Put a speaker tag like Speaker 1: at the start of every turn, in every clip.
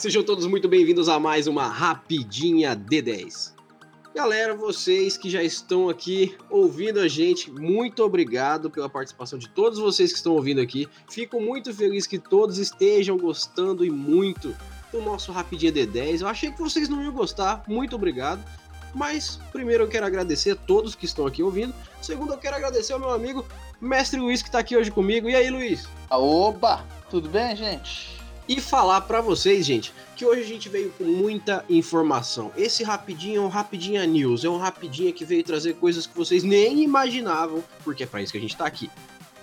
Speaker 1: sejam todos muito bem-vindos a mais uma Rapidinha D10. Galera, vocês que já estão aqui ouvindo a gente, muito obrigado pela participação de todos vocês que estão ouvindo aqui. Fico muito feliz que todos estejam gostando e muito do nosso Rapidinha D10. Eu achei que vocês não iam gostar, muito obrigado. Mas primeiro eu quero agradecer a todos que estão aqui ouvindo. Segundo, eu quero agradecer ao meu amigo Mestre Luiz que está aqui hoje comigo. E aí, Luiz?
Speaker 2: Oba! Tudo bem, gente?
Speaker 1: E falar para vocês, gente, que hoje a gente veio com muita informação. Esse rapidinho é um rapidinho news, é um rapidinho que veio trazer coisas que vocês nem imaginavam, porque é para isso que a gente tá aqui.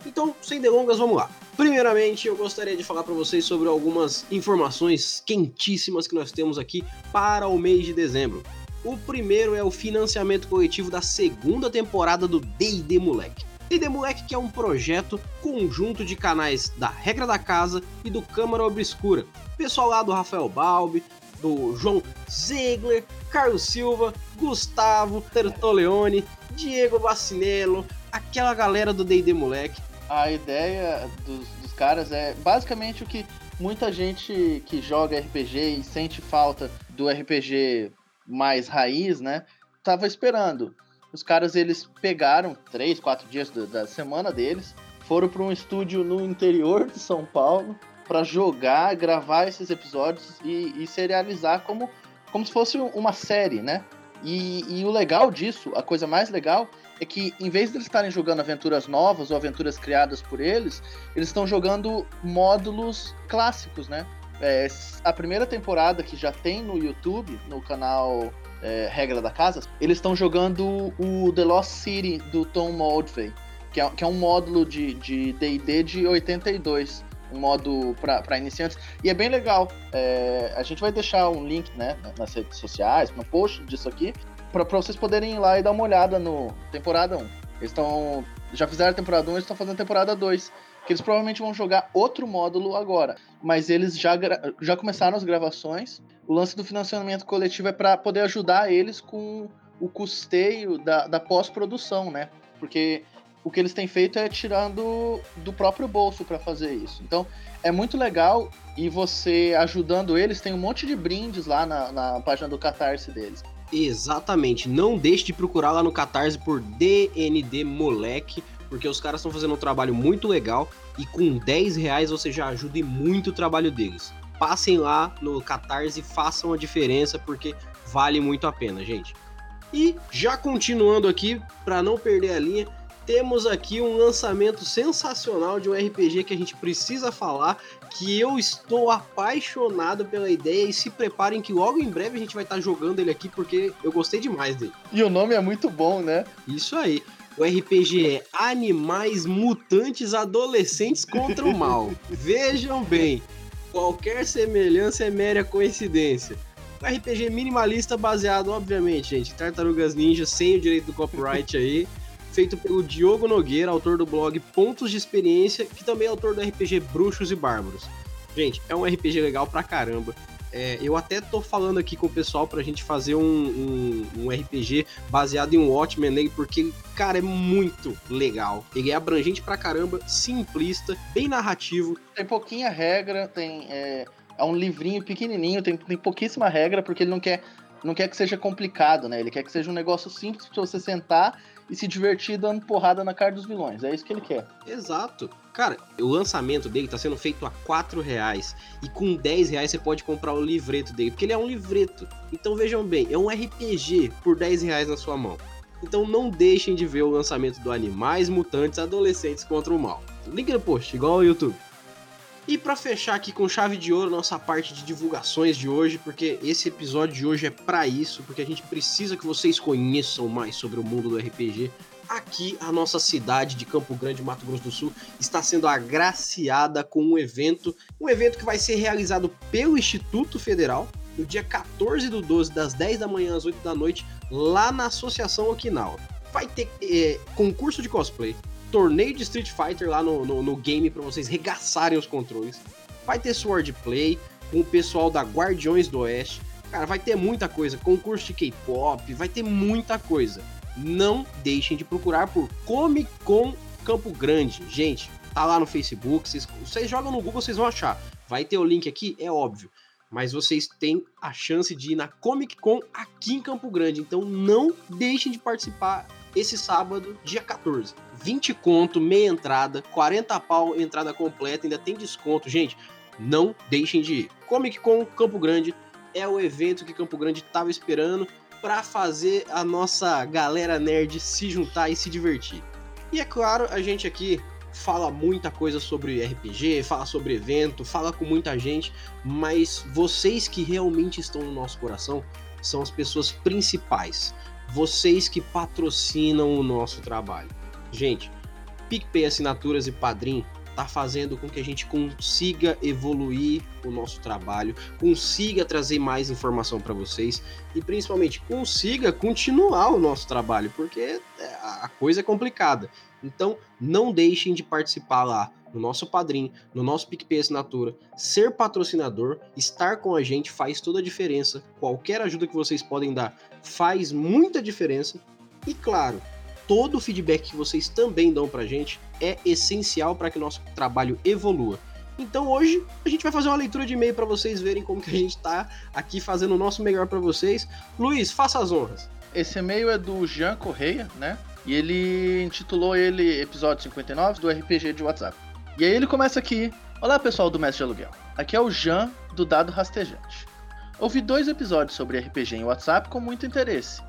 Speaker 1: Então, sem delongas, vamos lá. Primeiramente, eu gostaria de falar para vocês sobre algumas informações quentíssimas que nós temos aqui para o mês de dezembro. O primeiro é o financiamento coletivo da segunda temporada do D&D Moleque. D&D Moleque que é um projeto conjunto de canais da Regra da Casa e do Câmara Obscura. Pessoal lá do Rafael Balbi, do João Ziegler, Carlos Silva, Gustavo Tertoleone, Diego Vacinello, aquela galera do D&D Moleque.
Speaker 2: A ideia dos, dos caras é basicamente o que muita gente que joga RPG e sente falta do RPG mais raiz, né, tava esperando os caras eles pegaram três, quatro dias da, da semana deles, foram para um estúdio no interior de São Paulo para jogar, gravar esses episódios e, e, serializar como, como se fosse uma série, né? E, e, o legal disso, a coisa mais legal, é que em vez de eles estarem jogando aventuras novas ou aventuras criadas por eles, eles estão jogando módulos clássicos, né? É, a primeira temporada que já tem no YouTube, no canal é, regra da casa, eles estão jogando o The Lost City do Tom Moldvay, que é, que é um módulo de D&D de, de 82, um modo para iniciantes, e é bem legal. É, a gente vai deixar um link né, nas redes sociais, no post disso aqui, para vocês poderem ir lá e dar uma olhada no temporada 1. Eles estão já fizeram a temporada 1, eles estão fazendo a temporada 2 que eles provavelmente vão jogar outro módulo agora. Mas eles já, já começaram as gravações. O lance do financiamento coletivo é para poder ajudar eles com o custeio da, da pós-produção, né? Porque o que eles têm feito é tirando do próprio bolso para fazer isso. Então é muito legal e você ajudando eles, tem um monte de brindes lá na, na página do Catarse deles.
Speaker 1: Exatamente, não deixe de procurar lá no Catarse por DND Moleque porque os caras estão fazendo um trabalho muito legal e com 10 reais você já ajuda muito o trabalho deles. Passem lá no Catarse e façam a diferença, porque vale muito a pena, gente. E já continuando aqui, para não perder a linha, temos aqui um lançamento sensacional de um RPG que a gente precisa falar, que eu estou apaixonado pela ideia e se preparem que logo em breve a gente vai estar jogando ele aqui porque eu gostei demais dele.
Speaker 2: E o nome é muito bom, né?
Speaker 1: Isso aí. O RPG é Animais Mutantes Adolescentes contra o Mal. Vejam bem, qualquer semelhança é mera coincidência. Um RPG minimalista baseado, obviamente, gente, Tartarugas Ninja, sem o direito do copyright aí, feito pelo Diogo Nogueira, autor do blog Pontos de Experiência, que também é autor do RPG Bruxos e Bárbaros. Gente, é um RPG legal pra caramba. É, eu até tô falando aqui com o pessoal pra gente fazer um, um, um, RPG baseado em um Watchmen aí, porque, cara, é muito legal. Ele é abrangente pra caramba, simplista, bem narrativo.
Speaker 2: Tem pouquinha regra, tem. É, é um livrinho pequenininho, tem, tem pouquíssima regra, porque ele não quer, não quer que seja complicado, né? Ele quer que seja um negócio simples pra você sentar e se divertir dando porrada na cara dos vilões. É isso que ele quer.
Speaker 1: Exato. Cara, o lançamento dele tá sendo feito a 4 reais. E com 10 reais você pode comprar o livreto dele. Porque ele é um livreto. Então vejam bem, é um RPG por 10 reais na sua mão. Então não deixem de ver o lançamento do Animais Mutantes Adolescentes contra o Mal. Link no post, igual ao YouTube. E para fechar aqui com chave de ouro nossa parte de divulgações de hoje, porque esse episódio de hoje é para isso, porque a gente precisa que vocês conheçam mais sobre o mundo do RPG. Aqui a nossa cidade de Campo Grande, Mato Grosso do Sul, está sendo agraciada com um evento, um evento que vai ser realizado pelo Instituto Federal no dia 14 do 12, das 10 da manhã às 8 da noite, lá na Associação Okinawa. Vai ter é, concurso de cosplay, torneio de Street Fighter lá no, no, no game para vocês regaçarem os controles. Vai ter swordplay com o pessoal da Guardiões do Oeste. Cara, vai ter muita coisa. Concurso de K-pop, vai ter muita coisa. Não deixem de procurar por Comic Con Campo Grande. Gente, tá lá no Facebook. Vocês, vocês jogam no Google, vocês vão achar. Vai ter o link aqui, é óbvio. mas vocês têm a chance de ir na Comic Con aqui em Campo Grande. Então não deixem de participar esse sábado, dia 14. 20 conto, meia entrada, 40 pau, entrada completa, ainda tem desconto. Gente, não deixem de ir. Comic Con Campo Grande é o evento que Campo Grande estava esperando para fazer a nossa galera nerd se juntar e se divertir. E é claro, a gente aqui fala muita coisa sobre RPG, fala sobre evento, fala com muita gente, mas vocês que realmente estão no nosso coração são as pessoas principais. Vocês que patrocinam o nosso trabalho. Gente, PicPay Assinaturas e Padrim tá fazendo com que a gente consiga evoluir o nosso trabalho, consiga trazer mais informação para vocês e principalmente consiga continuar o nosso trabalho, porque é, a coisa é complicada. Então, não deixem de participar lá no nosso padrinho, no nosso PicPay Assinatura. Ser patrocinador, estar com a gente faz toda a diferença. Qualquer ajuda que vocês podem dar faz muita diferença. E claro, todo o feedback que vocês também dão pra gente é essencial para que nosso trabalho evolua. Então hoje a gente vai fazer uma leitura de e-mail para vocês verem como que a gente está aqui fazendo o nosso melhor para vocês. Luiz, faça as honras.
Speaker 2: Esse e-mail é do Jean Correia, né? E ele intitulou ele episódio 59 do RPG de WhatsApp. E aí ele começa aqui: Olá pessoal do Mestre de Aluguel. Aqui é o Jean do Dado Rastejante. Ouvi dois episódios sobre RPG em WhatsApp com muito interesse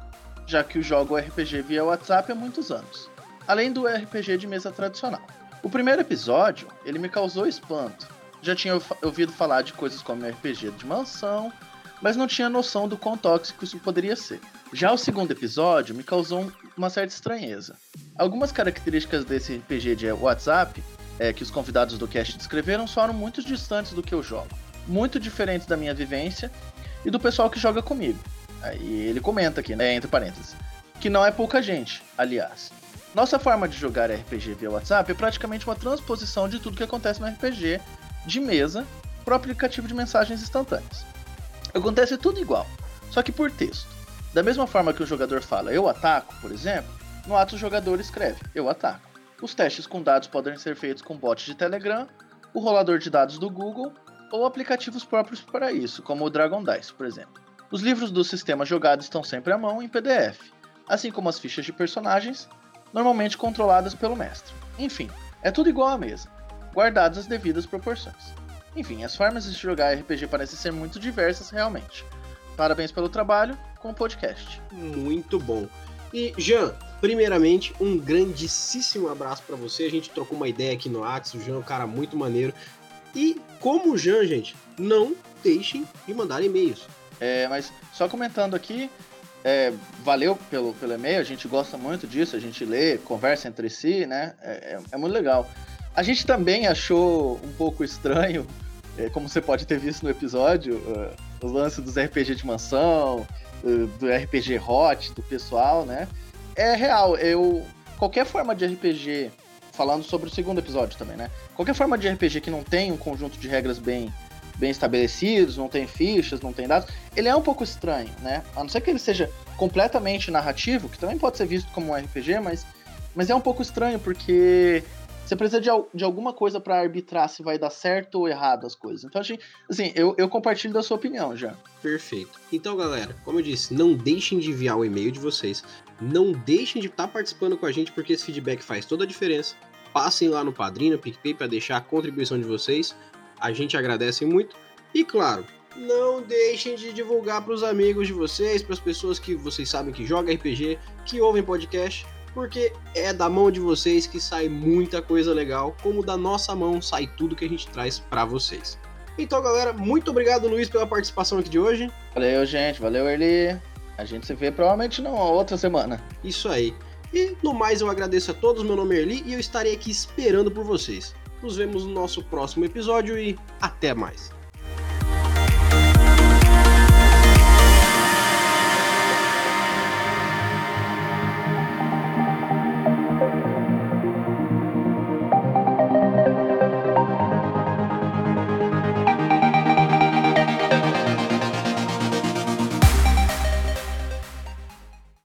Speaker 2: já que eu jogo RPG via WhatsApp há muitos anos, além do RPG de mesa tradicional. O primeiro episódio, ele me causou espanto. Já tinha ouvido falar de coisas como RPG de mansão, mas não tinha noção do quão tóxico isso poderia ser. Já o segundo episódio me causou uma certa estranheza. Algumas características desse RPG de WhatsApp é, que os convidados do cast descreveram foram muito distantes do que eu jogo, muito diferentes da minha vivência e do pessoal que joga comigo. Aí ele comenta aqui, né, entre parênteses, que não é pouca gente, aliás. Nossa forma de jogar RPG via WhatsApp é praticamente uma transposição de tudo que acontece no RPG de mesa para o aplicativo de mensagens instantâneas. Acontece tudo igual, só que por texto. Da mesma forma que o jogador fala eu ataco, por exemplo, no ato o jogador escreve eu ataco. Os testes com dados podem ser feitos com bots de Telegram, o rolador de dados do Google ou aplicativos próprios para isso, como o Dragon Dice, por exemplo. Os livros do sistema jogado estão sempre à mão em PDF, assim como as fichas de personagens, normalmente controladas pelo mestre. Enfim, é tudo igual à mesa, guardadas as devidas proporções. Enfim, as formas de jogar RPG parecem ser muito diversas realmente. Parabéns pelo trabalho com o podcast.
Speaker 1: Muito bom. E Jean, primeiramente, um grandíssimo abraço para você. A gente trocou uma ideia aqui no Axis, o Jean é um cara muito maneiro. E como o Jean, gente, não deixem de mandar e-mails.
Speaker 2: É, mas só comentando aqui, é, valeu pelo, pelo e-mail, a gente gosta muito disso, a gente lê, conversa entre si, né? É, é, é muito legal. A gente também achou um pouco estranho, é, como você pode ter visto no episódio, uh, o lance dos RPG de mansão, uh, do RPG hot, do pessoal, né? É real, eu. Qualquer forma de RPG, falando sobre o segundo episódio também, né? Qualquer forma de RPG que não tem um conjunto de regras bem bem estabelecidos, não tem fichas, não tem dados, ele é um pouco estranho, né? A não ser que ele seja completamente narrativo, que também pode ser visto como um RPG, mas, mas é um pouco estranho porque você precisa de, de alguma coisa para arbitrar se vai dar certo ou errado as coisas. Então, assim, eu, eu compartilho da sua opinião já.
Speaker 1: Perfeito. Então, galera, como eu disse, não deixem de enviar o e-mail de vocês. Não deixem de estar tá participando com a gente, porque esse feedback faz toda a diferença. Passem lá no Padrinho, no PicPay, para deixar a contribuição de vocês. A gente agradece muito. E claro, não deixem de divulgar para os amigos de vocês, para as pessoas que vocês sabem que jogam RPG, que ouvem podcast, porque é da mão de vocês que sai muita coisa legal, como da nossa mão sai tudo que a gente traz para vocês. Então, galera, muito obrigado, Luiz, pela participação aqui de hoje.
Speaker 2: Valeu, gente. Valeu, Erli. A gente se vê provavelmente não outra semana.
Speaker 1: Isso aí. E no mais, eu agradeço a todos. Meu nome é Erli e eu estarei aqui esperando por vocês. Nos vemos no nosso próximo episódio e até mais.